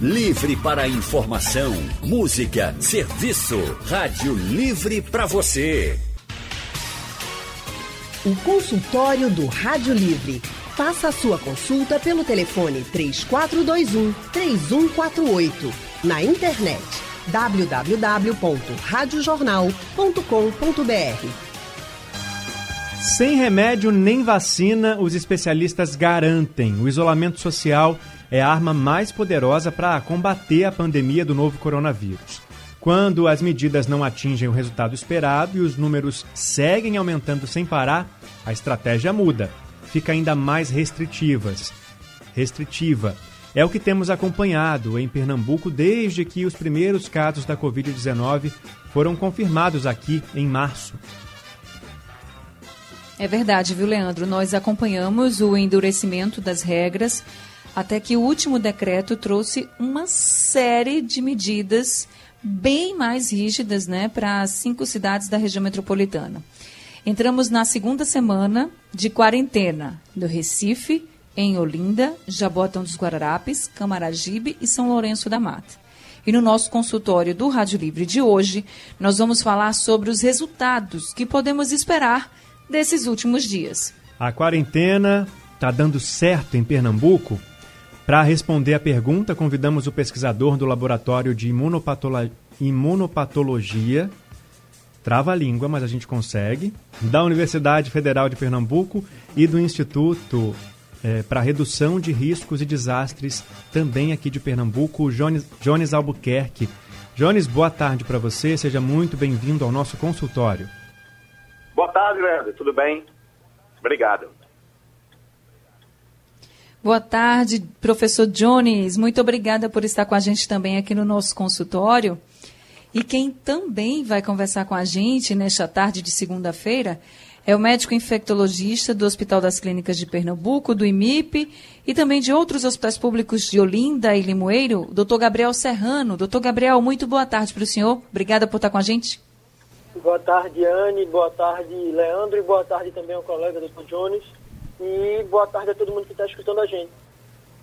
Livre para informação, música, serviço. Rádio Livre para você. O consultório do Rádio Livre. Faça a sua consulta pelo telefone 3421 3148. Na internet www.radiojornal.com.br. Sem remédio nem vacina, os especialistas garantem o isolamento social é a arma mais poderosa para combater a pandemia do novo coronavírus. Quando as medidas não atingem o resultado esperado e os números seguem aumentando sem parar, a estratégia muda, fica ainda mais restritivas. Restritiva. É o que temos acompanhado em Pernambuco desde que os primeiros casos da Covid-19 foram confirmados aqui em março. É verdade, viu, Leandro? Nós acompanhamos o endurecimento das regras até que o último decreto trouxe uma série de medidas bem mais rígidas né, para as cinco cidades da região metropolitana. Entramos na segunda semana de quarentena do Recife, em Olinda, Jabotão dos Guararapes, Camaragibe e São Lourenço da Mata. E no nosso consultório do Rádio Livre de hoje, nós vamos falar sobre os resultados que podemos esperar desses últimos dias. A quarentena está dando certo em Pernambuco? Para responder a pergunta, convidamos o pesquisador do Laboratório de Imunopatologia, trava a língua, mas a gente consegue, da Universidade Federal de Pernambuco e do Instituto é, para Redução de Riscos e Desastres, também aqui de Pernambuco, Jones, Jones Albuquerque. Jones, boa tarde para você, seja muito bem-vindo ao nosso consultório. Boa tarde, Leandro, tudo bem? Obrigado. Boa tarde, professor Jones. Muito obrigada por estar com a gente também aqui no nosso consultório. E quem também vai conversar com a gente nesta tarde de segunda-feira é o médico infectologista do Hospital das Clínicas de Pernambuco, do IMIP, e também de outros hospitais públicos de Olinda e Limoeiro, doutor Gabriel Serrano. Doutor Gabriel, muito boa tarde para o senhor. Obrigada por estar com a gente. Boa tarde, Anne. Boa tarde, Leandro. E boa tarde também ao colega, doutor Jones. E boa tarde a todo mundo que está escutando a gente.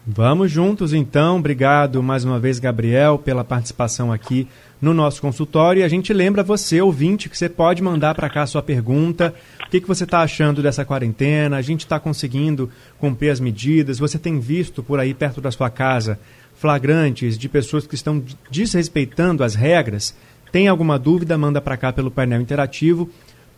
Vamos juntos então. Obrigado mais uma vez, Gabriel, pela participação aqui no nosso consultório. E a gente lembra você, ouvinte, que você pode mandar para cá a sua pergunta. O que, que você está achando dessa quarentena? A gente está conseguindo cumprir as medidas? Você tem visto por aí perto da sua casa flagrantes de pessoas que estão desrespeitando as regras? Tem alguma dúvida? Manda para cá pelo painel interativo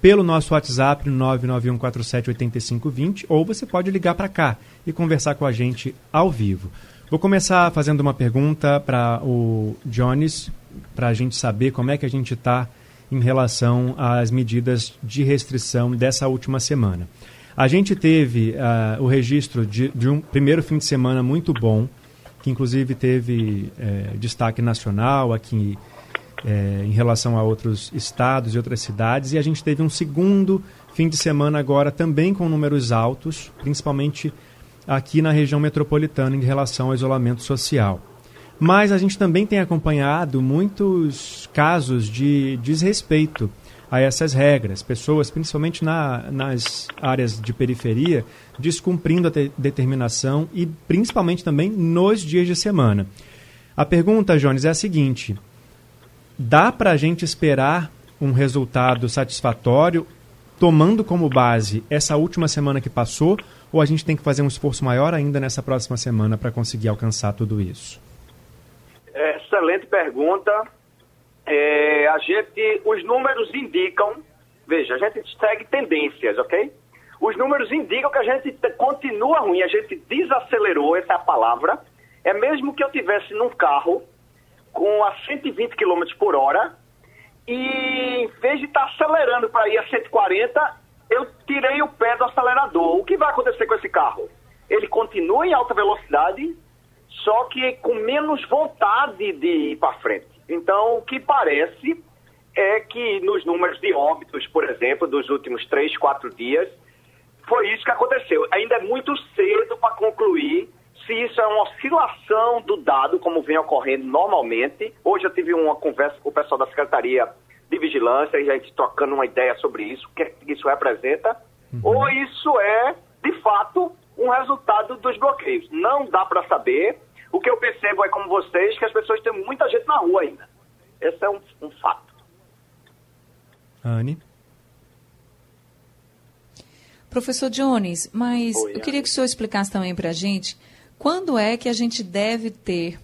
pelo nosso WhatsApp 991478520 ou você pode ligar para cá e conversar com a gente ao vivo. Vou começar fazendo uma pergunta para o Jones, para a gente saber como é que a gente está em relação às medidas de restrição dessa última semana. A gente teve uh, o registro de, de, um primeiro fim de semana muito bom, que inclusive teve uh, destaque nacional aqui é, em relação a outros estados e outras cidades. E a gente teve um segundo fim de semana agora também com números altos, principalmente aqui na região metropolitana em relação ao isolamento social. Mas a gente também tem acompanhado muitos casos de desrespeito a essas regras. Pessoas, principalmente na, nas áreas de periferia, descumprindo a determinação e principalmente também nos dias de semana. A pergunta, Jones, é a seguinte: dá para a gente esperar um resultado satisfatório tomando como base essa última semana que passou ou a gente tem que fazer um esforço maior ainda nessa próxima semana para conseguir alcançar tudo isso? Excelente pergunta. É, a gente, os números indicam, veja, a gente segue tendências, ok? Os números indicam que a gente continua ruim, a gente desacelerou, essa é a palavra. É mesmo que eu tivesse num carro com a 120 km por hora e em vez de estar tá acelerando para ir a 140, eu tirei o pé do acelerador. O que vai acontecer com esse carro? Ele continua em alta velocidade, só que com menos vontade de ir para frente. Então, o que parece é que nos números de óbitos, por exemplo, dos últimos 3, 4 dias, foi isso que aconteceu. Ainda é muito cedo para concluir se isso é uma oscilação do dado, como vem ocorrendo normalmente. Hoje eu tive uma conversa com o pessoal da Secretaria de Vigilância e a gente trocando uma ideia sobre isso, o que isso representa, uhum. ou isso é, de fato, um resultado dos bloqueios. Não dá para saber. O que eu percebo é, como vocês, que as pessoas têm muita gente na rua ainda. Esse é um, um fato. Anne? Professor Jones, mas Oi, eu queria que o senhor explicasse também para a gente quando é que a gente deve ter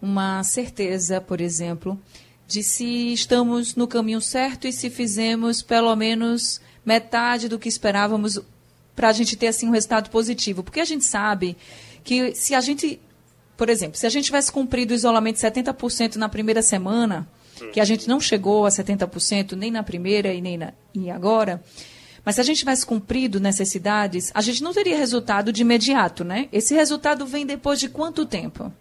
uma certeza, por exemplo, de se estamos no caminho certo e se fizemos pelo menos metade do que esperávamos para a gente ter assim um resultado positivo. Porque a gente sabe que se a gente, por exemplo, se a gente tivesse cumprido o isolamento 70% na primeira semana, que a gente não chegou a 70% nem na primeira e nem na, e agora, mas se a gente tivesse cumprido necessidades, a gente não teria resultado de imediato, né? Esse resultado vem depois de quanto tempo?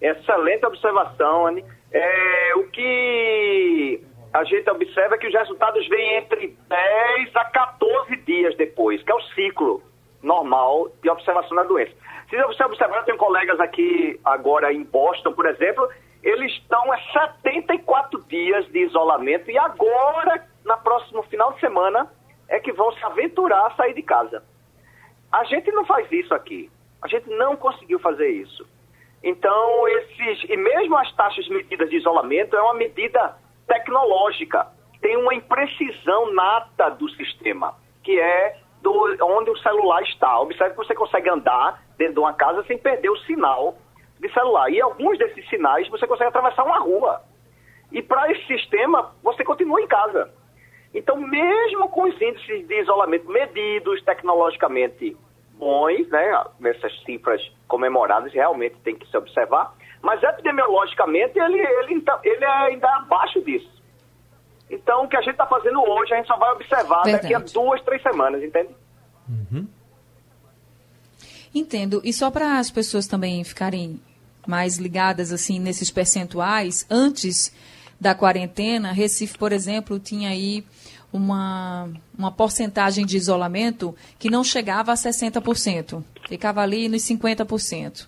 Excelente observação, Anne. É, o que a gente observa é que os resultados vêm entre 10 a 14 dias depois, que é o ciclo normal de observação da doença. Se você observar, eu tenho colegas aqui agora em Boston, por exemplo, eles estão a 74 dias de isolamento e agora, na próximo final de semana, é que vão se aventurar a sair de casa. A gente não faz isso aqui. A gente não conseguiu fazer isso. Então, esses. E mesmo as taxas medidas de isolamento é uma medida tecnológica. Tem uma imprecisão nata do sistema, que é do, onde o celular está. Observe que você consegue andar dentro de uma casa sem perder o sinal de celular. E alguns desses sinais você consegue atravessar uma rua. E para esse sistema, você continua em casa. Então, mesmo com os índices de isolamento medidos tecnologicamente bons, né, nessas cifras comemoradas, realmente tem que se observar, mas epidemiologicamente ele, ele, ele é ainda abaixo disso. Então, o que a gente está fazendo hoje, a gente só vai observar Verdade. daqui a duas, três semanas, entende? Uhum. Entendo. E só para as pessoas também ficarem mais ligadas assim nesses percentuais, antes da quarentena, Recife, por exemplo, tinha aí uma, uma porcentagem de isolamento que não chegava a 60%, ficava ali nos 50%.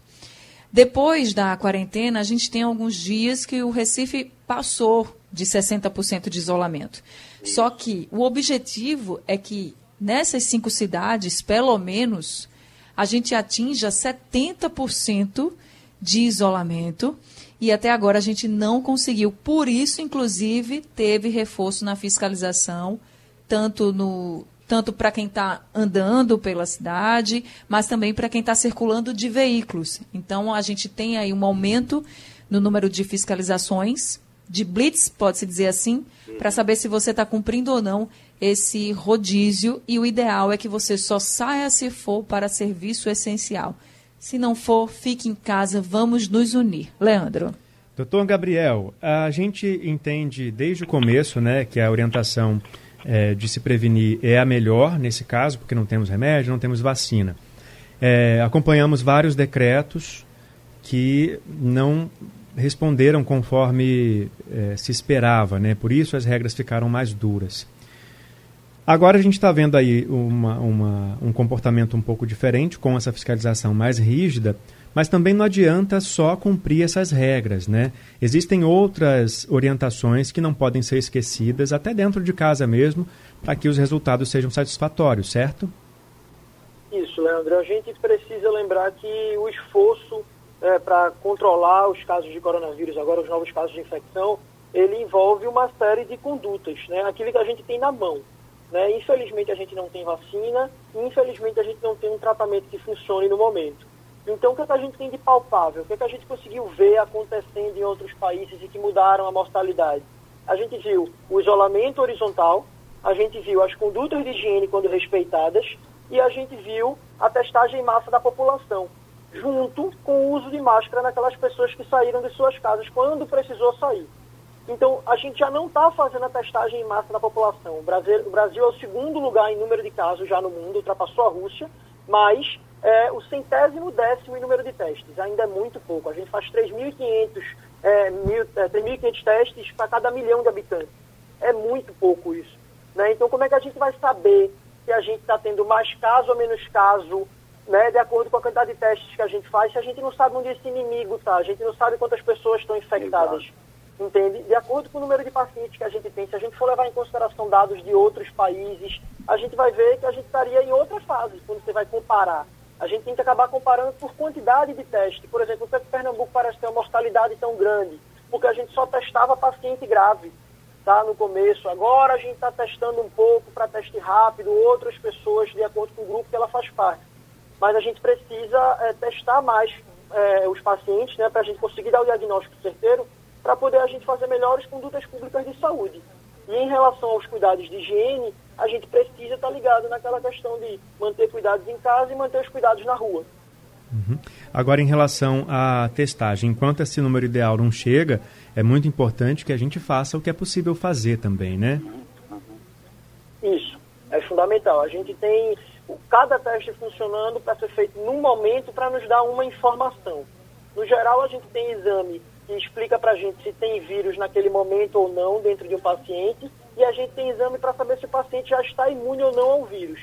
Depois da quarentena, a gente tem alguns dias que o Recife passou de 60% de isolamento. Só que o objetivo é que nessas cinco cidades, pelo menos, a gente atinja 70% de isolamento e até agora a gente não conseguiu. Por isso, inclusive, teve reforço na fiscalização, tanto no tanto para quem está andando pela cidade, mas também para quem está circulando de veículos. Então, a gente tem aí um aumento no número de fiscalizações, de blitz, pode-se dizer assim, para saber se você está cumprindo ou não esse rodízio. E o ideal é que você só saia se for para serviço essencial. Se não for, fique em casa, vamos nos unir. Leandro. Doutor Gabriel, a gente entende desde o começo né, que a orientação é, de se prevenir é a melhor nesse caso, porque não temos remédio, não temos vacina. É, acompanhamos vários decretos que não responderam conforme é, se esperava, né? por isso as regras ficaram mais duras. Agora a gente está vendo aí uma, uma, um comportamento um pouco diferente, com essa fiscalização mais rígida, mas também não adianta só cumprir essas regras, né? Existem outras orientações que não podem ser esquecidas, até dentro de casa mesmo, para que os resultados sejam satisfatórios, certo? Isso, Leandro. A gente precisa lembrar que o esforço é, para controlar os casos de coronavírus, agora os novos casos de infecção, ele envolve uma série de condutas, né? Aquilo que a gente tem na mão. Né? Infelizmente a gente não tem vacina, infelizmente a gente não tem um tratamento que funcione no momento. Então o que, é que a gente tem de palpável? O que, é que a gente conseguiu ver acontecendo em outros países e que mudaram a mortalidade? A gente viu o isolamento horizontal, a gente viu as condutas de higiene quando respeitadas e a gente viu a testagem em massa da população, junto com o uso de máscara naquelas pessoas que saíram de suas casas quando precisou sair. Então, a gente já não está fazendo a testagem em massa na população. O Brasil, o Brasil, é o segundo lugar em número de casos já no mundo, ultrapassou a Rússia, mas é o centésimo décimo em número de testes. Ainda é muito pouco. A gente faz 3.500 é, é, testes para cada milhão de habitantes. É muito pouco isso. Né? Então, como é que a gente vai saber se a gente está tendo mais caso ou menos caso, né, de acordo com a quantidade de testes que a gente faz, se a gente não sabe onde esse inimigo está, a gente não sabe quantas pessoas estão infectadas. Exato entende? De acordo com o número de pacientes que a gente tem, se a gente for levar em consideração dados de outros países, a gente vai ver que a gente estaria em outra fase quando você vai comparar. A gente tem que acabar comparando por quantidade de teste. Por exemplo, o Pernambuco parece ter uma mortalidade tão grande, porque a gente só testava paciente grave tá, no começo. Agora a gente está testando um pouco para teste rápido, outras pessoas de acordo com o grupo que ela faz parte. Mas a gente precisa é, testar mais é, os pacientes, né, para a gente conseguir dar o diagnóstico certeiro, para poder a gente fazer melhores condutas públicas de saúde. E em relação aos cuidados de higiene, a gente precisa estar tá ligado naquela questão de manter cuidados em casa e manter os cuidados na rua. Uhum. Agora, em relação à testagem, enquanto esse número ideal não chega, é muito importante que a gente faça o que é possível fazer também, né? Isso, é fundamental. A gente tem cada teste funcionando para ser feito num momento para nos dar uma informação. No geral, a gente tem exame que explica para a gente se tem vírus naquele momento ou não dentro de um paciente, e a gente tem exame para saber se o paciente já está imune ou não ao vírus.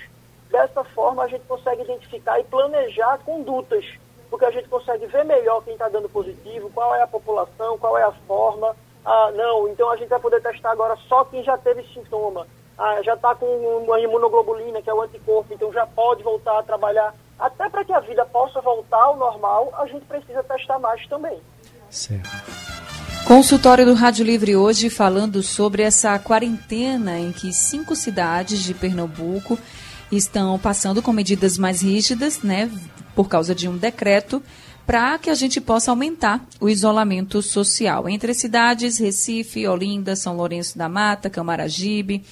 Dessa forma, a gente consegue identificar e planejar condutas, porque a gente consegue ver melhor quem está dando positivo, qual é a população, qual é a forma. Ah, não, então a gente vai poder testar agora só quem já teve sintoma. Ah, já está com uma imunoglobulina, que é o anticorpo, então já pode voltar a trabalhar. Até para que a vida possa voltar ao normal, a gente precisa testar mais também. Certo. Consultório do Rádio Livre hoje falando sobre essa quarentena em que cinco cidades de Pernambuco estão passando com medidas mais rígidas, né, por causa de um decreto, para que a gente possa aumentar o isolamento social. Entre as cidades, Recife, Olinda, São Lourenço da Mata, Camaragibe,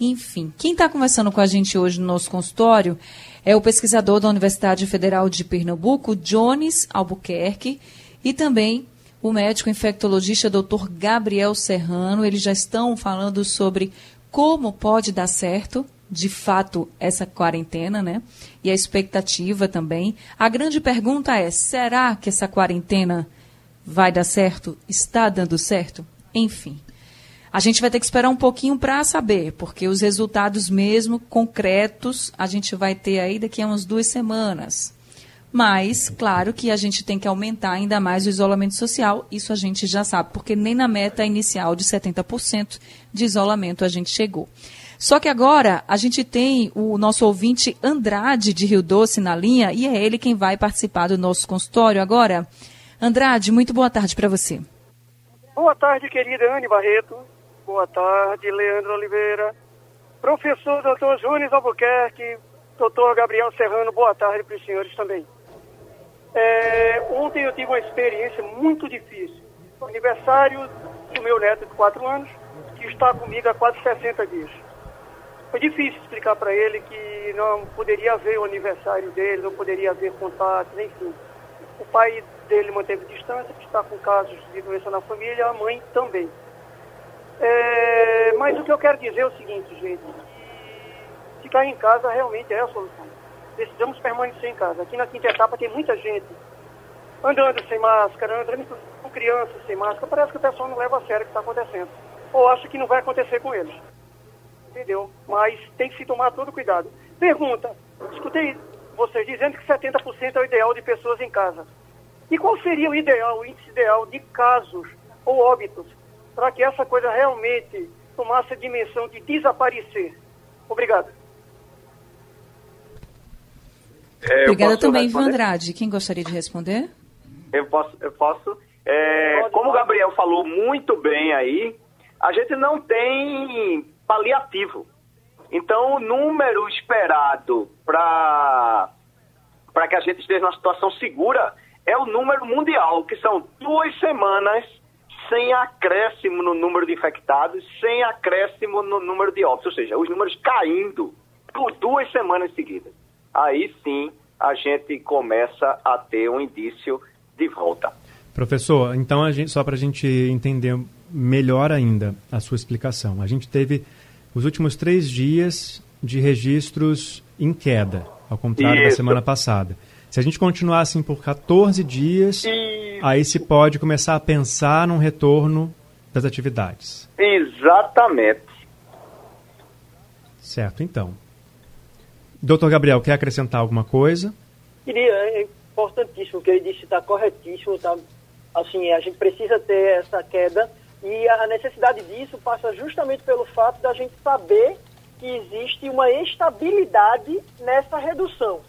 enfim. Quem está conversando com a gente hoje no nosso consultório é o pesquisador da Universidade Federal de Pernambuco, Jones Albuquerque, e também o médico infectologista Dr. Gabriel Serrano. Eles já estão falando sobre como pode dar certo de fato essa quarentena, né? E a expectativa também. A grande pergunta é: será que essa quarentena vai dar certo? Está dando certo? Enfim. A gente vai ter que esperar um pouquinho para saber, porque os resultados mesmo concretos a gente vai ter aí daqui a umas duas semanas. Mas, claro que a gente tem que aumentar ainda mais o isolamento social, isso a gente já sabe, porque nem na meta inicial de 70% de isolamento a gente chegou. Só que agora a gente tem o nosso ouvinte Andrade de Rio Doce na linha e é ele quem vai participar do nosso consultório agora. Andrade, muito boa tarde para você. Boa tarde, querida Anne Barreto. Boa tarde, Leandro Oliveira. Professor Dr. Júnior Albuquerque, doutor Gabriel Serrano, boa tarde para os senhores também. É, ontem eu tive uma experiência muito difícil. Aniversário do meu neto de 4 anos, que está comigo há quase 60 dias. Foi difícil explicar para ele que não poderia haver o aniversário dele, não poderia haver contatos, enfim. O pai dele manteve distância, está com casos de doença na família, a mãe também. É, mas o que eu quero dizer é o seguinte, gente, ficar em casa realmente é a solução. Precisamos permanecer em casa. Aqui na quinta etapa tem muita gente andando sem máscara, andando com crianças sem máscara. Parece que o pessoal não leva a sério o que está acontecendo. Ou acha que não vai acontecer com eles entendeu? Mas tem que se tomar todo cuidado. Pergunta, escutei vocês dizendo que 70% é o ideal de pessoas em casa. E qual seria o ideal, o índice ideal de casos ou óbitos para que essa coisa realmente tomasse a dimensão de desaparecer? Obrigado. É, Obrigada também, Ivan Andrade. Quem gostaria de responder? Eu posso. Eu posso. É, como o Gabriel falou muito bem aí, a gente não tem paliativo. Então, o número esperado para que a gente esteja numa situação segura é o número mundial, que são duas semanas sem acréscimo no número de infectados, sem acréscimo no número de óbitos, ou seja, os números caindo por duas semanas seguidas. Aí sim a gente começa a ter um indício de volta. Professor, então gente, só para a gente entender melhor ainda a sua explicação, a gente teve os últimos três dias de registros em queda, ao contrário Isso. da semana passada. Se a gente continuar assim por 14 dias, Isso. aí se pode começar a pensar num retorno das atividades. Exatamente. Certo, então. Doutor Gabriel, quer acrescentar alguma coisa? Queria, é importantíssimo, o que ele disse está corretíssimo, tá? Assim, a gente precisa ter essa queda e a necessidade disso passa justamente pelo fato da gente saber que existe uma estabilidade nessa redução.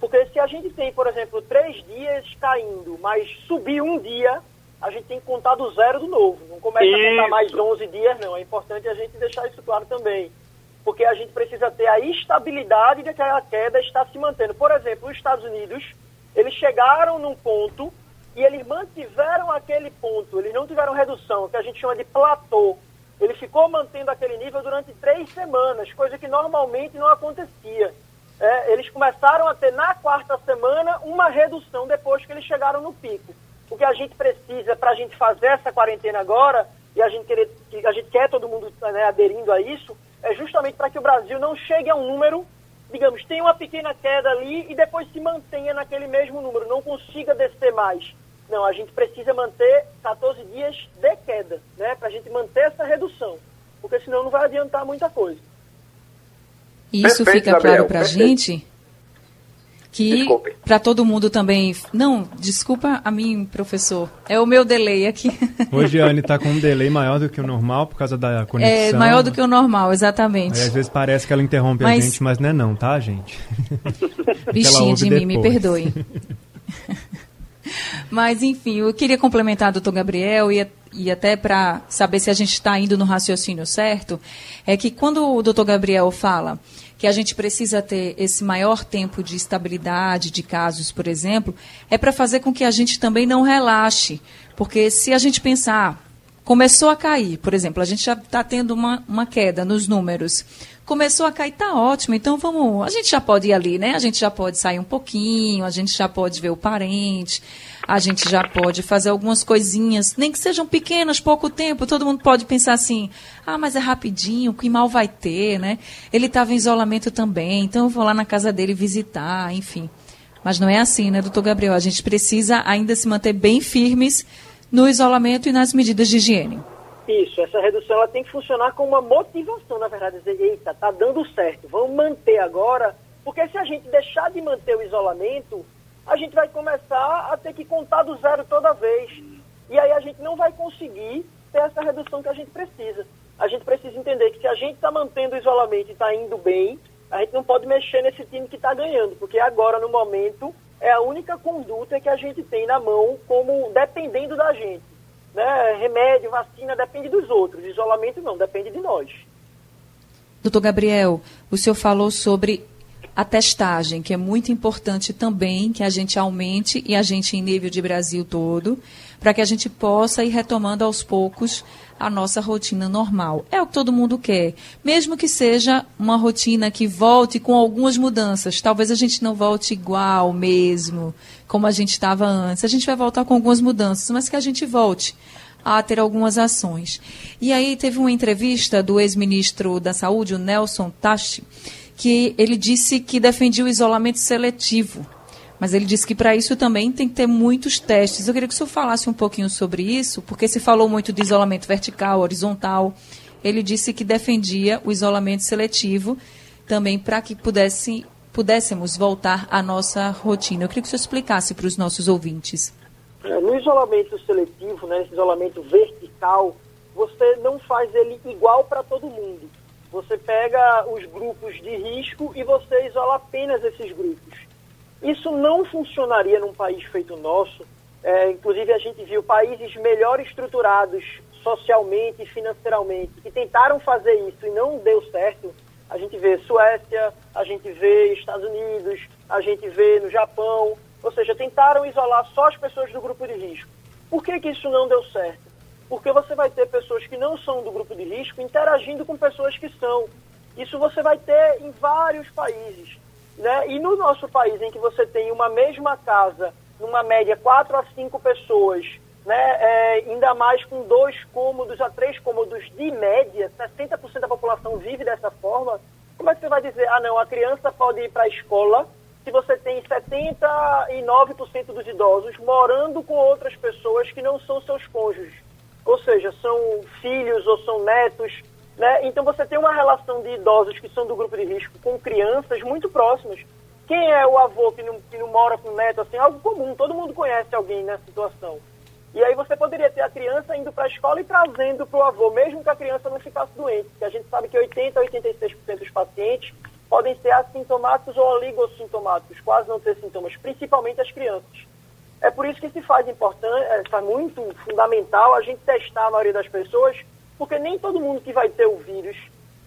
Porque se a gente tem, por exemplo, três dias caindo, mas subir um dia, a gente tem que contar do zero do novo. Não começa isso. a contar mais 11 dias, não. É importante a gente deixar isso claro também. Porque a gente precisa ter a estabilidade de que a queda está se mantendo. Por exemplo, os Estados Unidos, eles chegaram num ponto e eles mantiveram aquele ponto. Eles não tiveram redução, que a gente chama de platô. Ele ficou mantendo aquele nível durante três semanas, coisa que normalmente não acontecia é, eles começaram a ter na quarta semana uma redução depois que eles chegaram no pico. O que a gente precisa para a gente fazer essa quarentena agora, e a gente, querer, a gente quer todo mundo né, aderindo a isso, é justamente para que o Brasil não chegue a um número, digamos, tenha uma pequena queda ali e depois se mantenha naquele mesmo número, não consiga descer mais. Não, a gente precisa manter 14 dias de queda, né, para a gente manter essa redução, porque senão não vai adiantar muita coisa. Isso Perfeito, fica Gabriel, claro para a gente que para todo mundo também. Não, desculpa a mim, professor. É o meu delay aqui. Hoje a Anne está com um delay maior do que o normal por causa da conexão. É maior do que o normal, exatamente. Aí, às vezes parece que ela interrompe mas... a gente, mas não é não, tá, gente? Bichinho de mim, me perdoe. mas enfim, eu queria complementar o doutor Gabriel e e até para saber se a gente está indo no raciocínio certo, é que quando o doutor Gabriel fala que a gente precisa ter esse maior tempo de estabilidade de casos, por exemplo, é para fazer com que a gente também não relaxe. Porque se a gente pensar, começou a cair, por exemplo, a gente já está tendo uma, uma queda nos números. Começou a cair, tá ótimo, então vamos. A gente já pode ir ali, né? A gente já pode sair um pouquinho, a gente já pode ver o parente a gente já pode fazer algumas coisinhas, nem que sejam pequenas, pouco tempo. Todo mundo pode pensar assim: ah, mas é rapidinho, que mal vai ter, né? Ele estava em isolamento também, então eu vou lá na casa dele visitar, enfim. Mas não é assim, né, doutor Gabriel? A gente precisa ainda se manter bem firmes no isolamento e nas medidas de higiene. Isso, essa redução ela tem que funcionar como uma motivação, na verdade, dizer, eita, tá dando certo, vamos manter agora, porque se a gente deixar de manter o isolamento, a gente vai começar a ter que contar do zero toda vez. E aí a gente não vai conseguir ter essa redução que a gente precisa. A gente precisa entender que se a gente está mantendo o isolamento e está indo bem, a gente não pode mexer nesse time que está ganhando, porque agora, no momento, é a única conduta que a gente tem na mão como dependendo da gente. Né? Remédio, vacina, depende dos outros. Isolamento não, depende de nós. Doutor Gabriel, o senhor falou sobre a testagem, que é muito importante também que a gente aumente e a gente em nível de Brasil todo, para que a gente possa ir retomando aos poucos a nossa rotina normal. É o que todo mundo quer, mesmo que seja uma rotina que volte com algumas mudanças. Talvez a gente não volte igual mesmo, como a gente estava antes. A gente vai voltar com algumas mudanças, mas que a gente volte a ter algumas ações. E aí teve uma entrevista do ex-ministro da Saúde, o Nelson Tachi, que ele disse que defendia o isolamento seletivo. Mas ele disse que para isso também tem que ter muitos testes. Eu queria que o senhor falasse um pouquinho sobre isso, porque se falou muito de isolamento vertical, horizontal. Ele disse que defendia o isolamento seletivo também para que pudesse, pudéssemos voltar à nossa rotina. Eu queria que o senhor explicasse para os nossos ouvintes. É, no isolamento seletivo, né, esse isolamento vertical, você não faz ele igual para todo mundo. Você pega os grupos de risco e você isola apenas esses grupos. Isso não funcionaria num país feito nosso. É, inclusive, a gente viu países melhor estruturados socialmente e financeiramente que tentaram fazer isso e não deu certo. A gente vê Suécia, a gente vê Estados Unidos, a gente vê no Japão. Ou seja, tentaram isolar só as pessoas do grupo de risco. Por que, que isso não deu certo? porque você vai ter pessoas que não são do grupo de risco interagindo com pessoas que são. Isso você vai ter em vários países. Né? E no nosso país, em que você tem uma mesma casa, numa média, quatro a cinco pessoas, né? É, ainda mais com dois cômodos a três cômodos de média, 60% da população vive dessa forma, como é que você vai dizer, ah não, a criança pode ir para a escola se você tem 79% dos idosos morando com outras pessoas que não são seus cônjuges? ou seja, são filhos ou são netos, né? Então você tem uma relação de idosos que são do grupo de risco com crianças muito próximas. Quem é o avô que não, que não mora com neto, assim, algo comum, todo mundo conhece alguém nessa situação. E aí você poderia ter a criança indo para a escola e trazendo para o avô, mesmo que a criança não ficasse doente, porque a gente sabe que 80% a 86% dos pacientes podem ser assintomáticos ou oligossintomáticos, quase não ter sintomas, principalmente as crianças. É por isso que se faz importante, é, muito fundamental a gente testar a maioria das pessoas, porque nem todo mundo que vai ter o vírus,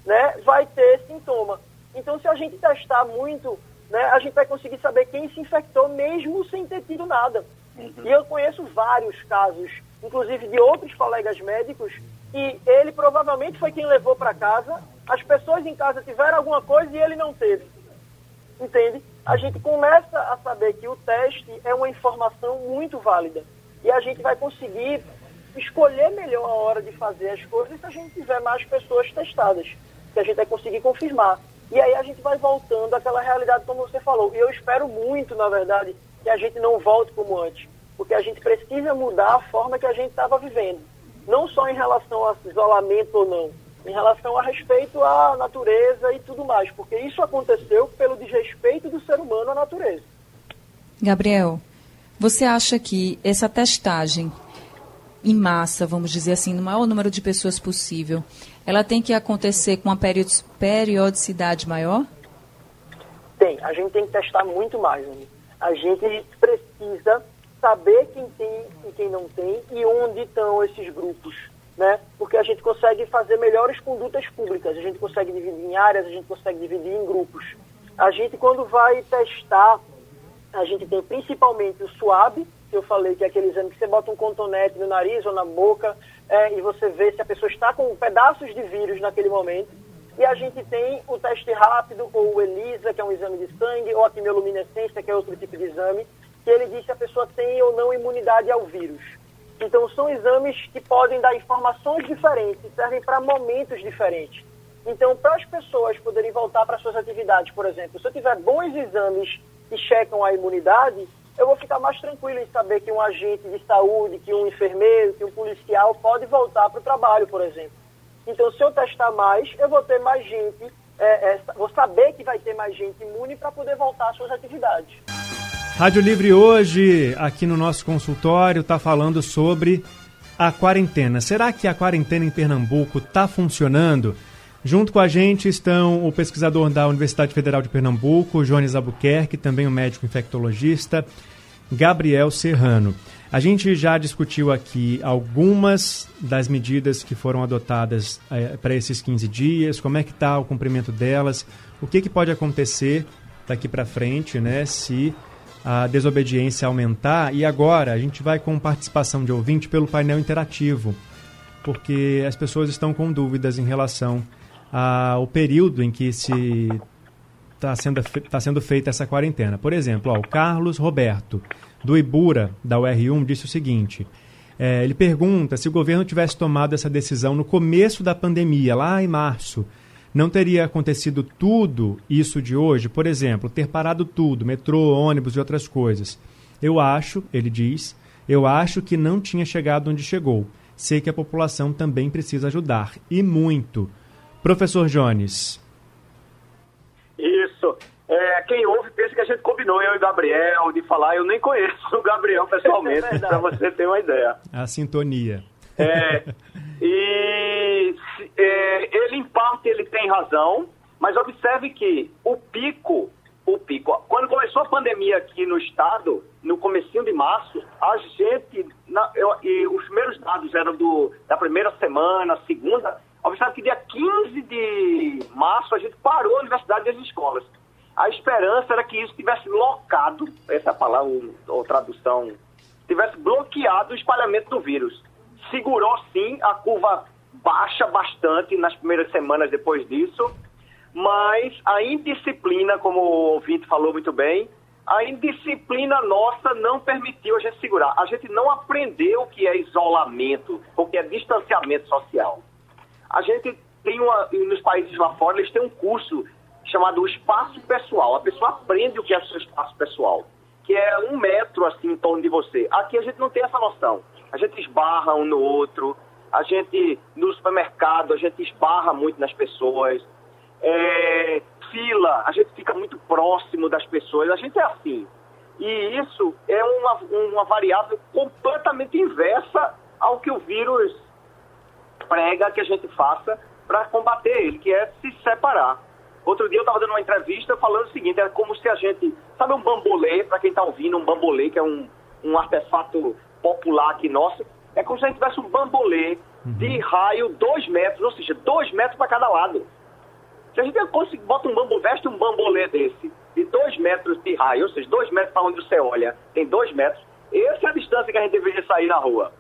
né, vai ter sintoma. Então, se a gente testar muito, né, a gente vai conseguir saber quem se infectou mesmo sem ter tido nada. Uhum. E eu conheço vários casos, inclusive de outros colegas médicos, e ele provavelmente foi quem levou para casa, as pessoas em casa tiveram alguma coisa e ele não teve. Entende? A gente começa a saber que o teste é uma informação muito válida. E a gente vai conseguir escolher melhor a hora de fazer as coisas se a gente tiver mais pessoas testadas. Que a gente vai conseguir confirmar. E aí a gente vai voltando àquela realidade como você falou. E eu espero muito, na verdade, que a gente não volte como antes. Porque a gente precisa mudar a forma que a gente estava vivendo. Não só em relação a isolamento ou não, em relação a respeito à natureza e tudo mais, porque isso aconteceu pelo desrespeito do ser humano à natureza. Gabriel, você acha que essa testagem em massa, vamos dizer assim, no maior número de pessoas possível, ela tem que acontecer com uma periodicidade maior? Tem, a gente tem que testar muito mais. Né? A gente precisa saber quem tem e quem não tem e onde estão esses grupos né? Porque a gente consegue fazer melhores condutas públicas, a gente consegue dividir em áreas, a gente consegue dividir em grupos. A gente, quando vai testar, a gente tem principalmente o SWAB, que eu falei que é aquele exame que você bota um contonete no nariz ou na boca é, e você vê se a pessoa está com pedaços de vírus naquele momento. E a gente tem o teste rápido, ou o ELISA, que é um exame de sangue, ou a quimioluminescência, que é outro tipo de exame, que ele diz se a pessoa tem ou não imunidade ao vírus. Então, são exames que podem dar informações diferentes, servem para momentos diferentes. Então, para as pessoas poderem voltar para suas atividades, por exemplo, se eu tiver bons exames que checam a imunidade, eu vou ficar mais tranquilo em saber que um agente de saúde, que um enfermeiro, que um policial pode voltar para o trabalho, por exemplo. Então, se eu testar mais, eu vou ter mais gente, é, é, vou saber que vai ter mais gente imune para poder voltar às suas atividades. Rádio Livre hoje, aqui no nosso consultório, está falando sobre a quarentena. Será que a quarentena em Pernambuco está funcionando? Junto com a gente estão o pesquisador da Universidade Federal de Pernambuco, Jones Albuquerque, também o médico infectologista, Gabriel Serrano. A gente já discutiu aqui algumas das medidas que foram adotadas é, para esses 15 dias, como é que está o cumprimento delas, o que, que pode acontecer daqui para frente, né, se a desobediência aumentar. E agora a gente vai com participação de ouvinte pelo painel interativo, porque as pessoas estão com dúvidas em relação ao período em que se está sendo, tá sendo feita essa quarentena. Por exemplo, ó, o Carlos Roberto, do Ibura, da UR1, disse o seguinte. É, ele pergunta se o governo tivesse tomado essa decisão no começo da pandemia, lá em março, não teria acontecido tudo isso de hoje, por exemplo, ter parado tudo, metrô, ônibus e outras coisas. Eu acho, ele diz, eu acho que não tinha chegado onde chegou. Sei que a população também precisa ajudar, e muito. Professor Jones. Isso. É, quem ouve pensa que a gente combinou, eu e o Gabriel, de falar. Eu nem conheço o Gabriel pessoalmente, é para você ter uma ideia. A sintonia. É, e é, ele, em parte, ele tem razão, mas observe que o pico, o pico, quando começou a pandemia aqui no estado, no comecinho de março, a gente, na, eu, e os primeiros dados eram do, da primeira semana, segunda, observe que dia 15 de março a gente parou a universidade e as escolas. A esperança era que isso tivesse locado, essa é palavra ou tradução, tivesse bloqueado o espalhamento do vírus segurou sim, a curva baixa bastante nas primeiras semanas depois disso, mas a indisciplina, como o ouvinte falou muito bem, a indisciplina nossa não permitiu a gente segurar. A gente não aprendeu o que é isolamento, o que é distanciamento social. A gente tem uma, nos países lá fora, eles têm um curso chamado espaço pessoal. A pessoa aprende o que é seu espaço pessoal, que é um metro assim em torno de você. Aqui a gente não tem essa noção a gente esbarra um no outro, a gente, no supermercado, a gente esbarra muito nas pessoas, é, fila, a gente fica muito próximo das pessoas, a gente é assim. E isso é uma, uma variável completamente inversa ao que o vírus prega que a gente faça para combater ele, que é se separar. Outro dia eu estava dando uma entrevista falando o seguinte, é como se a gente, sabe um bambolê, para quem está ouvindo, um bambolê, que é um, um artefato popular aqui nosso, é como se a gente tivesse um bambolê de raio 2 metros, ou seja, 2 metros para cada lado. Se a gente conseguir, bota um bambu, veste um bambolê desse, de 2 metros de raio, ou seja, 2 metros para onde você olha, tem 2 metros, essa é a distância que a gente deveria sair na rua.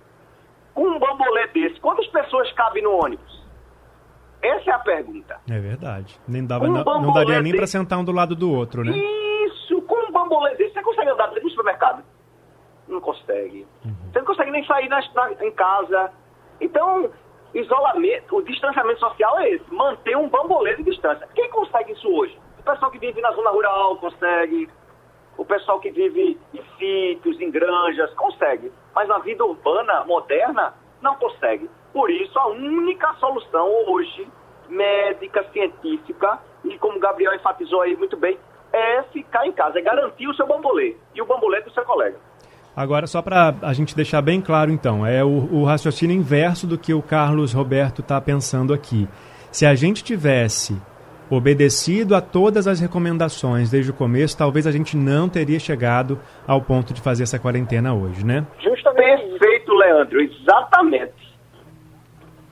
Com um bambolê desse, quantas pessoas cabem no ônibus? Essa é a pergunta. É verdade. Nem dava, Um não, não daria nem para sentar um do lado do outro, né? Isso, com um bambolê desse, você consegue andar do supermercado? Não consegue. Você não consegue nem sair nas- na- em casa. Então, isolamento, o distanciamento social é esse, manter um bambolê de distância. Quem consegue isso hoje? O pessoal que vive na zona rural consegue, o pessoal que vive em sítios, em granjas, consegue. Mas na vida urbana, moderna, não consegue. Por isso, a única solução hoje, médica, científica, e como o Gabriel enfatizou aí muito bem, é ficar em casa, é garantir o seu bambolê e o bambolê do seu colega. Agora, só para a gente deixar bem claro, então, é o, o raciocínio inverso do que o Carlos Roberto está pensando aqui. Se a gente tivesse obedecido a todas as recomendações desde o começo, talvez a gente não teria chegado ao ponto de fazer essa quarentena hoje, né? Justamente. Perfeito, Leandro, exatamente.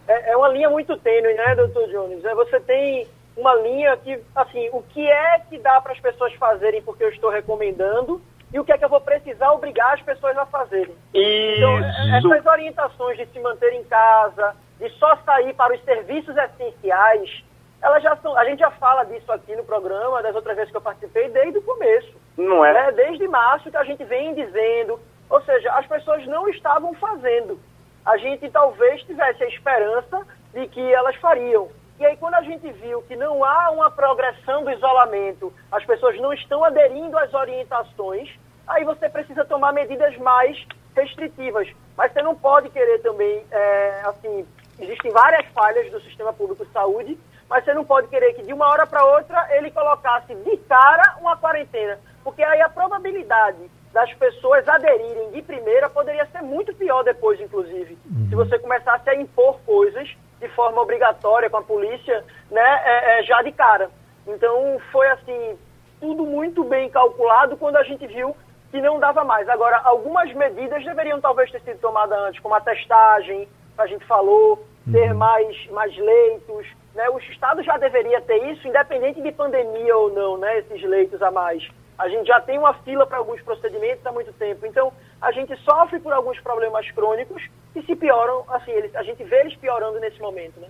É, é uma linha muito tênue, né, doutor Jones? É, você tem uma linha que, assim, o que é que dá para as pessoas fazerem porque eu estou recomendando e o que é que eu vou precisar obrigar as pessoas a fazerem. Então, é- Isso. essas orientações de se manter em casa, de só sair para os serviços essenciais, elas já são, a gente já fala disso aqui no programa, das outras vezes que eu participei, desde o começo. Não é? né? Desde março que a gente vem dizendo, ou seja, as pessoas não estavam fazendo. A gente talvez tivesse a esperança de que elas fariam. E aí, quando a gente viu que não há uma progressão do isolamento, as pessoas não estão aderindo às orientações, aí você precisa tomar medidas mais restritivas. Mas você não pode querer também, é, assim, existem várias falhas do sistema público de saúde, mas você não pode querer que de uma hora para outra ele colocasse de cara uma quarentena, porque aí a probabilidade das pessoas aderirem de primeira poderia ser muito pior depois, inclusive, se você começasse a impor coisas de forma obrigatória com a polícia, né, é, é, já de cara. Então foi assim tudo muito bem calculado quando a gente viu que não dava mais. Agora, algumas medidas deveriam talvez ter sido tomadas antes, como a testagem, que a gente falou, ter mais, mais leitos. Né? O Estado já deveria ter isso, independente de pandemia ou não, né? esses leitos a mais. A gente já tem uma fila para alguns procedimentos há muito tempo. Então, a gente sofre por alguns problemas crônicos que se pioram, assim, eles, a gente vê eles piorando nesse momento. Né?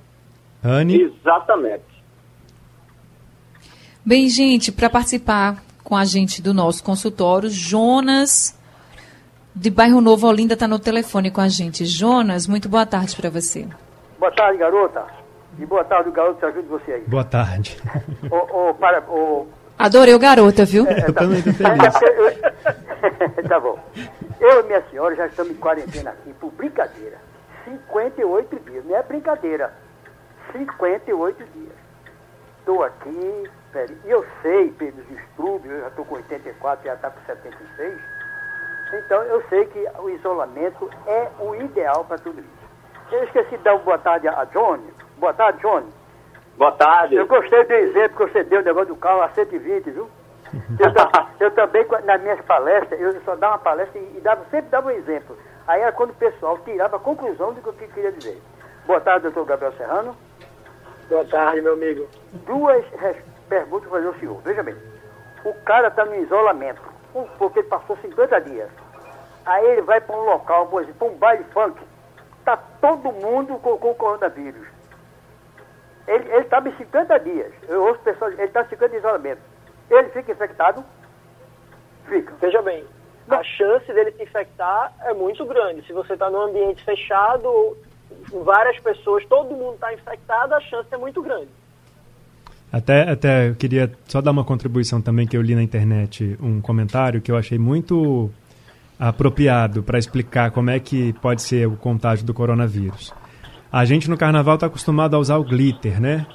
Anne, Exatamente. Bem, gente, para participar com a gente do nosso consultório, Jonas, de Bairro Novo Olinda, está no telefone com a gente. Jonas, muito boa tarde para você. Boa tarde, garota. E boa tarde, garoto, te ajudo você aí. boa tarde. Ô, ô, para, ô, Adorei o garota, viu? Eu também tô é feliz. eu- tá bom. Eu e minha senhora já estamos em quarentena aqui, por brincadeira. 58 dias, não é brincadeira. 58 dias. Estou aqui, peraí, e eu sei pelos estudos, eu já estou com 84, já está com 76. Então eu sei que o isolamento é o ideal para tudo isso. Eu esqueci de dar uma boa tarde a Johnny. Boa tarde, Johnny. Boa tarde. Eu gostei do exemplo que você deu, o negócio do carro a 120, viu? Eu, eu também, nas minhas palestras, eu só dava uma palestra e, e dava, sempre dava um exemplo. Aí era quando o pessoal tirava a conclusão do que eu queria dizer. Boa tarde, doutor Gabriel Serrano. Boa tarde, meu amigo. Duas perguntas para o senhor. Veja bem, o cara está no isolamento, porque ele passou 50 dias. Aí ele vai para um local, por exemplo, para um baile funk. Está todo mundo com, com coronavírus. Ele estava em 50 dias. Eu ouço pessoas, ele está 50 de isolamento. Ele fica infectado? Fica. Veja bem, a chance dele se infectar é muito grande. Se você está num ambiente fechado, várias pessoas, todo mundo está infectado, a chance é muito grande. Até, até eu queria só dar uma contribuição também que eu li na internet, um comentário que eu achei muito apropriado para explicar como é que pode ser o contágio do coronavírus. A gente no carnaval está acostumado a usar o glitter, né?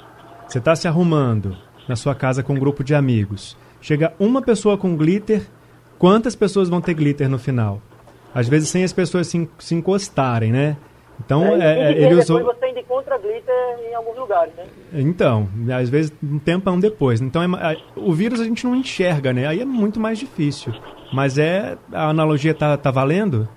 Você está se arrumando na sua casa com um grupo de amigos. Chega uma pessoa com glitter, quantas pessoas vão ter glitter no final? Às vezes sem as pessoas se, se encostarem, né? Então, É, é, é, depois ele usou. você ainda encontra encontra glitter em alguns lugares, né? Então, às vezes um tempão depois. Então, é, o vírus a gente não enxerga, né? Aí é muito mais difícil. Mas é a analogia tá, tá valendo?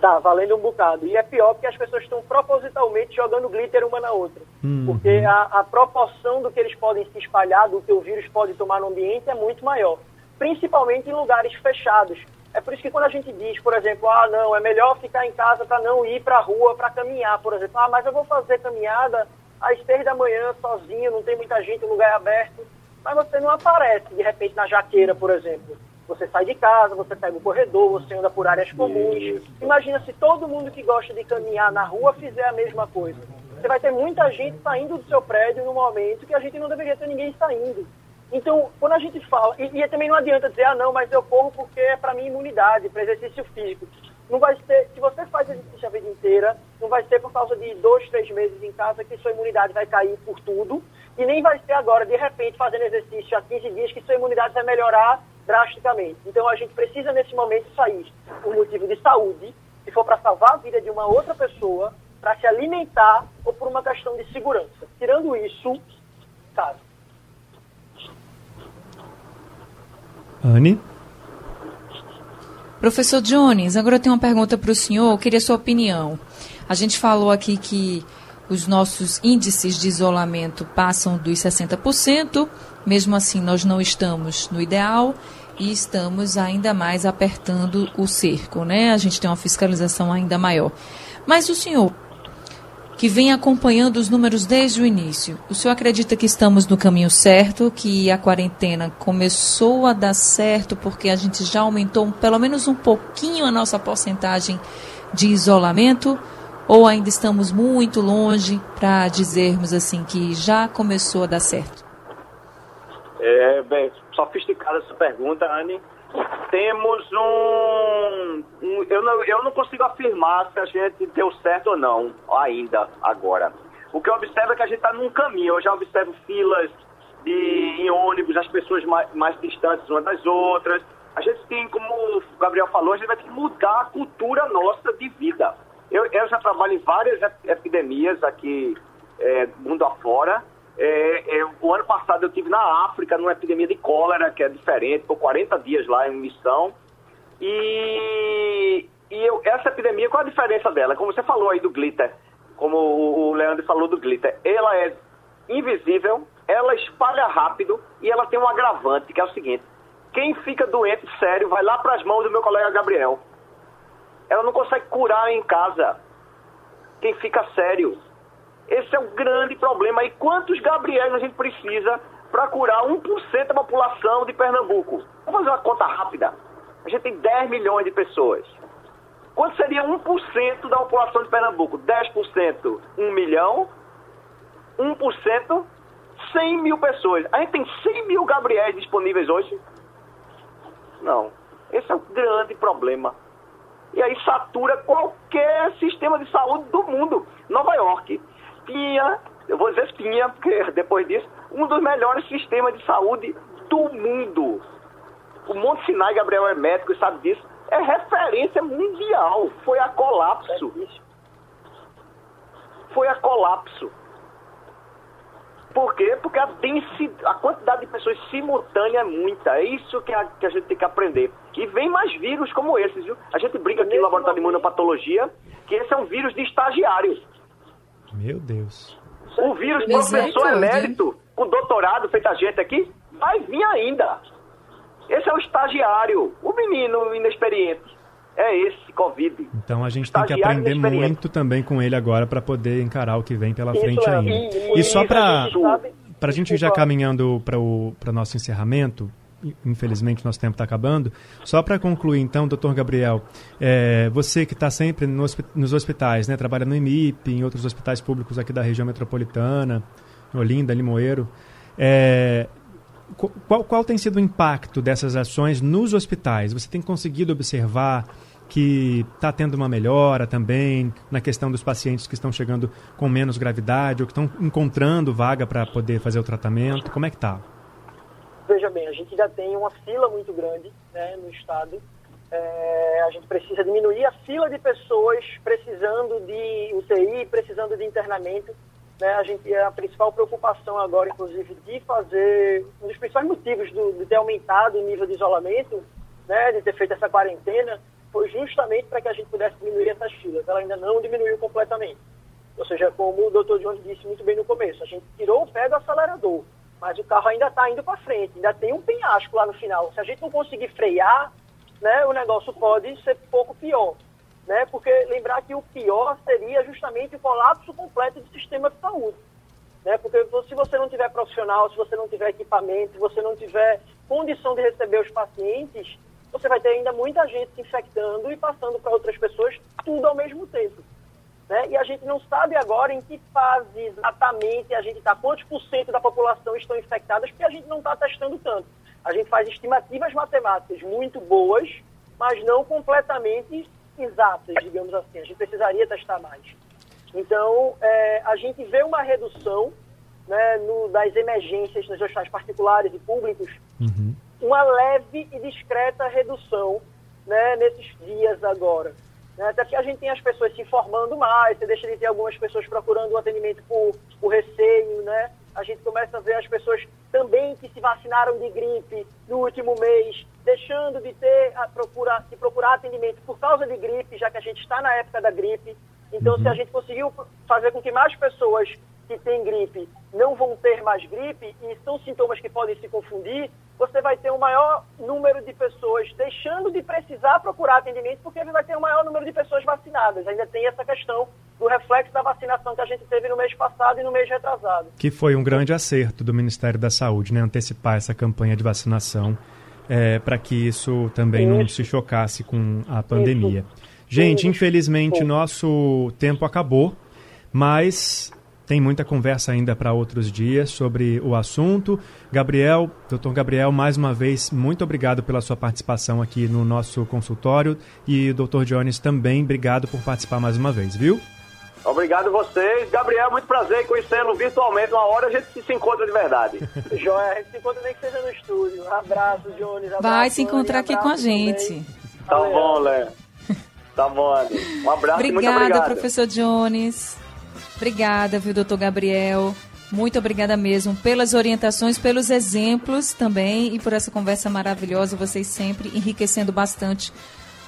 Tá, valendo um bocado. E é pior porque as pessoas estão propositalmente jogando glitter uma na outra. Uhum. Porque a, a proporção do que eles podem se espalhar, do que o vírus pode tomar no ambiente é muito maior. Principalmente em lugares fechados. É por isso que quando a gente diz, por exemplo, ah, não, é melhor ficar em casa para não ir para a rua para caminhar, por exemplo. Ah, mas eu vou fazer caminhada às seis da manhã sozinho, não tem muita gente, o lugar é aberto. Mas você não aparece, de repente, na jaqueira, por exemplo. Você sai de casa, você pega o corredor, você anda por áreas comuns. Isso. Imagina se todo mundo que gosta de caminhar na rua fizer a mesma coisa. Você vai ter muita gente saindo do seu prédio no momento que a gente não deveria ter ninguém saindo. Então, quando a gente fala, e, e também não adianta dizer, ah, não, mas eu corro porque é para minha imunidade, para exercício físico. Não vai ser, se você faz exercício a vida inteira, não vai ser por causa de dois, três meses em casa que sua imunidade vai cair por tudo, e nem vai ser agora, de repente, fazendo exercício há 15 dias que sua imunidade vai melhorar drasticamente. Então, a gente precisa, nesse momento, sair por motivo de saúde, se for para salvar a vida de uma outra pessoa, para se alimentar ou por uma questão de segurança. Tirando isso, cara, Anne? Professor Jones, agora eu tenho uma pergunta para o senhor, eu queria sua opinião. A gente falou aqui que os nossos índices de isolamento passam dos 60%, mesmo assim nós não estamos no ideal e estamos ainda mais apertando o cerco, né? A gente tem uma fiscalização ainda maior. Mas o senhor que vem acompanhando os números desde o início. O senhor acredita que estamos no caminho certo, que a quarentena começou a dar certo porque a gente já aumentou pelo menos um pouquinho a nossa porcentagem de isolamento? Ou ainda estamos muito longe para dizermos assim que já começou a dar certo? É bem sofisticada essa pergunta, Anne temos um, um, eu, não, eu não consigo afirmar se a gente deu certo ou não, ainda, agora. O que eu observo é que a gente está num caminho. Eu já observo filas de, em ônibus, as pessoas mais, mais distantes umas das outras. A gente tem, como o Gabriel falou, a gente vai ter que mudar a cultura nossa de vida. Eu, eu já trabalho em várias epidemias aqui, é, mundo afora. É, é, o ano passado eu tive na África numa epidemia de cólera, que é diferente, por 40 dias lá em missão. E, e eu, essa epidemia, qual a diferença dela? Como você falou aí do glitter, como o, o Leandro falou do glitter, ela é invisível, ela espalha rápido e ela tem um agravante, que é o seguinte: quem fica doente sério vai lá para as mãos do meu colega Gabriel. Ela não consegue curar em casa. Quem fica sério esse é o grande problema. E quantos Gabriéis a gente precisa para curar 1% da população de Pernambuco? Vamos fazer uma conta rápida. A gente tem 10 milhões de pessoas. Quanto seria 1% da população de Pernambuco? 10%, 1 milhão. 1%, 100 mil pessoas. A gente tem 100 mil Gabriéis disponíveis hoje? Não. Esse é o grande problema. E aí satura qualquer sistema de saúde do mundo. Nova York tinha, eu vou dizer tinha, porque depois disso, um dos melhores sistemas de saúde do mundo. O Monte Sinai, Gabriel é médico e sabe disso, é referência mundial. Foi a colapso. Foi a colapso. Por quê? Porque a, densidade, a quantidade de pessoas simultâneas é muita. É isso que a, que a gente tem que aprender. E vem mais vírus como esses, viu? A gente brinca aqui no laboratório de imunopatologia que esse é um vírus de estagiário. Meu Deus. O vírus professor emérito, com doutorado feito a gente aqui, vai vir ainda. Esse é o estagiário, o menino inexperiente. É esse Covid. Então a gente tem que aprender muito também com ele agora para poder encarar o que vem pela Isso frente é, ainda. E, e só para a gente já caminhando para o nosso encerramento, infelizmente nosso tempo está acabando. Só para concluir, então, doutor Gabriel, é, você que está sempre no, nos hospitais, né, trabalha no IMIP, em outros hospitais públicos aqui da região metropolitana, Olinda, Limoeiro, é, qual, qual tem sido o impacto dessas ações nos hospitais? Você tem conseguido observar que está tendo uma melhora também na questão dos pacientes que estão chegando com menos gravidade ou que estão encontrando vaga para poder fazer o tratamento? Como é que está? Veja bem, a gente ainda tem uma fila muito grande né, no estado É, a gente precisa diminuir a fila de pessoas precisando de UTI, precisando de internamento. Né? A gente a principal preocupação agora, inclusive, de fazer um dos principais motivos do, de ter aumentado o nível de isolamento, né, de ter feito essa quarentena, foi justamente para que a gente pudesse diminuir essas filas. Ela ainda não diminuiu completamente. Ou seja, como o Dr. Jones disse muito bem no começo, a gente tirou o pé do acelerador, mas o carro ainda está indo para frente, ainda tem um penhasco lá no final. Se a gente não conseguir frear, né, o negócio pode ser pouco pior. Né? Porque lembrar que o pior seria justamente o colapso completo do sistema de saúde. Né? Porque se você não tiver profissional, se você não tiver equipamento, se você não tiver condição de receber os pacientes, você vai ter ainda muita gente se infectando e passando para outras pessoas tudo ao mesmo tempo. Né? E a gente não sabe agora em que fase exatamente a gente está, quantos por cento da população estão infectadas, porque a gente não está testando tanto. A gente faz estimativas matemáticas muito boas, mas não completamente exatas, digamos assim. A gente precisaria testar mais. Então, é, a gente vê uma redução né, no, das emergências nos hospitais particulares e públicos, uhum. uma leve e discreta redução né, nesses dias agora. Né, até que a gente tem as pessoas se informando mais, você deixa de ter algumas pessoas procurando o atendimento por, por receio, né? A gente começa a ver as pessoas também que se vacinaram de gripe no último mês, deixando de ter a procura, de procurar atendimento por causa de gripe, já que a gente está na época da gripe. Então, uhum. se a gente conseguiu fazer com que mais pessoas que têm gripe não vão ter mais gripe, e são sintomas que podem se confundir, você vai ter um maior número de pessoas deixando de precisar procurar atendimento, porque vai ter um maior número de pessoas vacinadas. Ainda tem essa questão do reflexo da vacinação que a gente teve no mês passado e no mês retrasado. Que foi um grande acerto do Ministério da Saúde, né? Antecipar essa campanha de vacinação é, para que isso também isso. não se chocasse com a pandemia. Isso. Gente, infelizmente nosso tempo acabou, mas tem muita conversa ainda para outros dias sobre o assunto. Gabriel, doutor Gabriel, mais uma vez, muito obrigado pela sua participação aqui no nosso consultório. E doutor Jones também, obrigado por participar mais uma vez, viu? Obrigado vocês. Gabriel, muito prazer conhecê-lo virtualmente. Uma hora a gente se encontra de verdade. Joia, a gente se encontra nem que seja no estúdio. abraço, Jones. Abraço, Vai se encontrar aqui com a gente. Também. Tá bom, Léo. Tá bom, Andy. Um abraço Obrigada, e muito obrigado. professor Jones. Obrigada, viu, doutor Gabriel. Muito obrigada mesmo pelas orientações, pelos exemplos também e por essa conversa maravilhosa. Vocês sempre enriquecendo bastante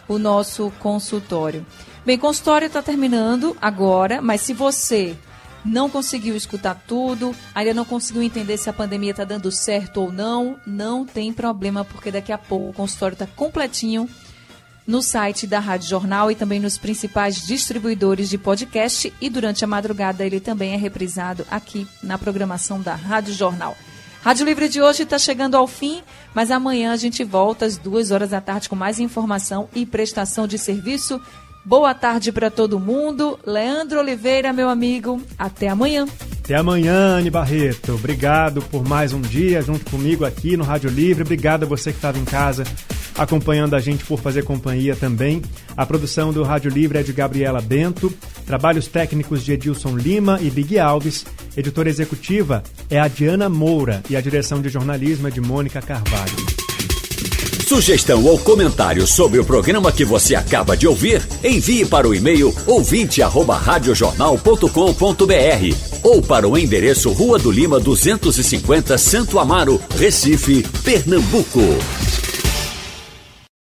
o nosso consultório. Bem, consultório está terminando agora, mas se você não conseguiu escutar tudo, ainda não conseguiu entender se a pandemia está dando certo ou não, não tem problema, porque daqui a pouco o consultório está completinho no site da Rádio Jornal e também nos principais distribuidores de podcast. E durante a madrugada ele também é reprisado aqui na programação da Rádio Jornal. Rádio Livre de hoje está chegando ao fim, mas amanhã a gente volta às duas horas da tarde com mais informação e prestação de serviço. Boa tarde para todo mundo. Leandro Oliveira, meu amigo. Até amanhã. Até amanhã, Anne Barreto. Obrigado por mais um dia junto comigo aqui no Rádio Livre. Obrigado a você que estava em casa acompanhando a gente por fazer companhia também. A produção do Rádio Livre é de Gabriela Bento, trabalhos técnicos de Edilson Lima e Big Alves, editora executiva é a Diana Moura e a direção de jornalismo é de Mônica Carvalho. Sugestão ou comentário sobre o programa que você acaba de ouvir, envie para o e-mail ouvinte@radiojornal.com.br ou para o endereço Rua do Lima 250, Santo Amaro, Recife, Pernambuco.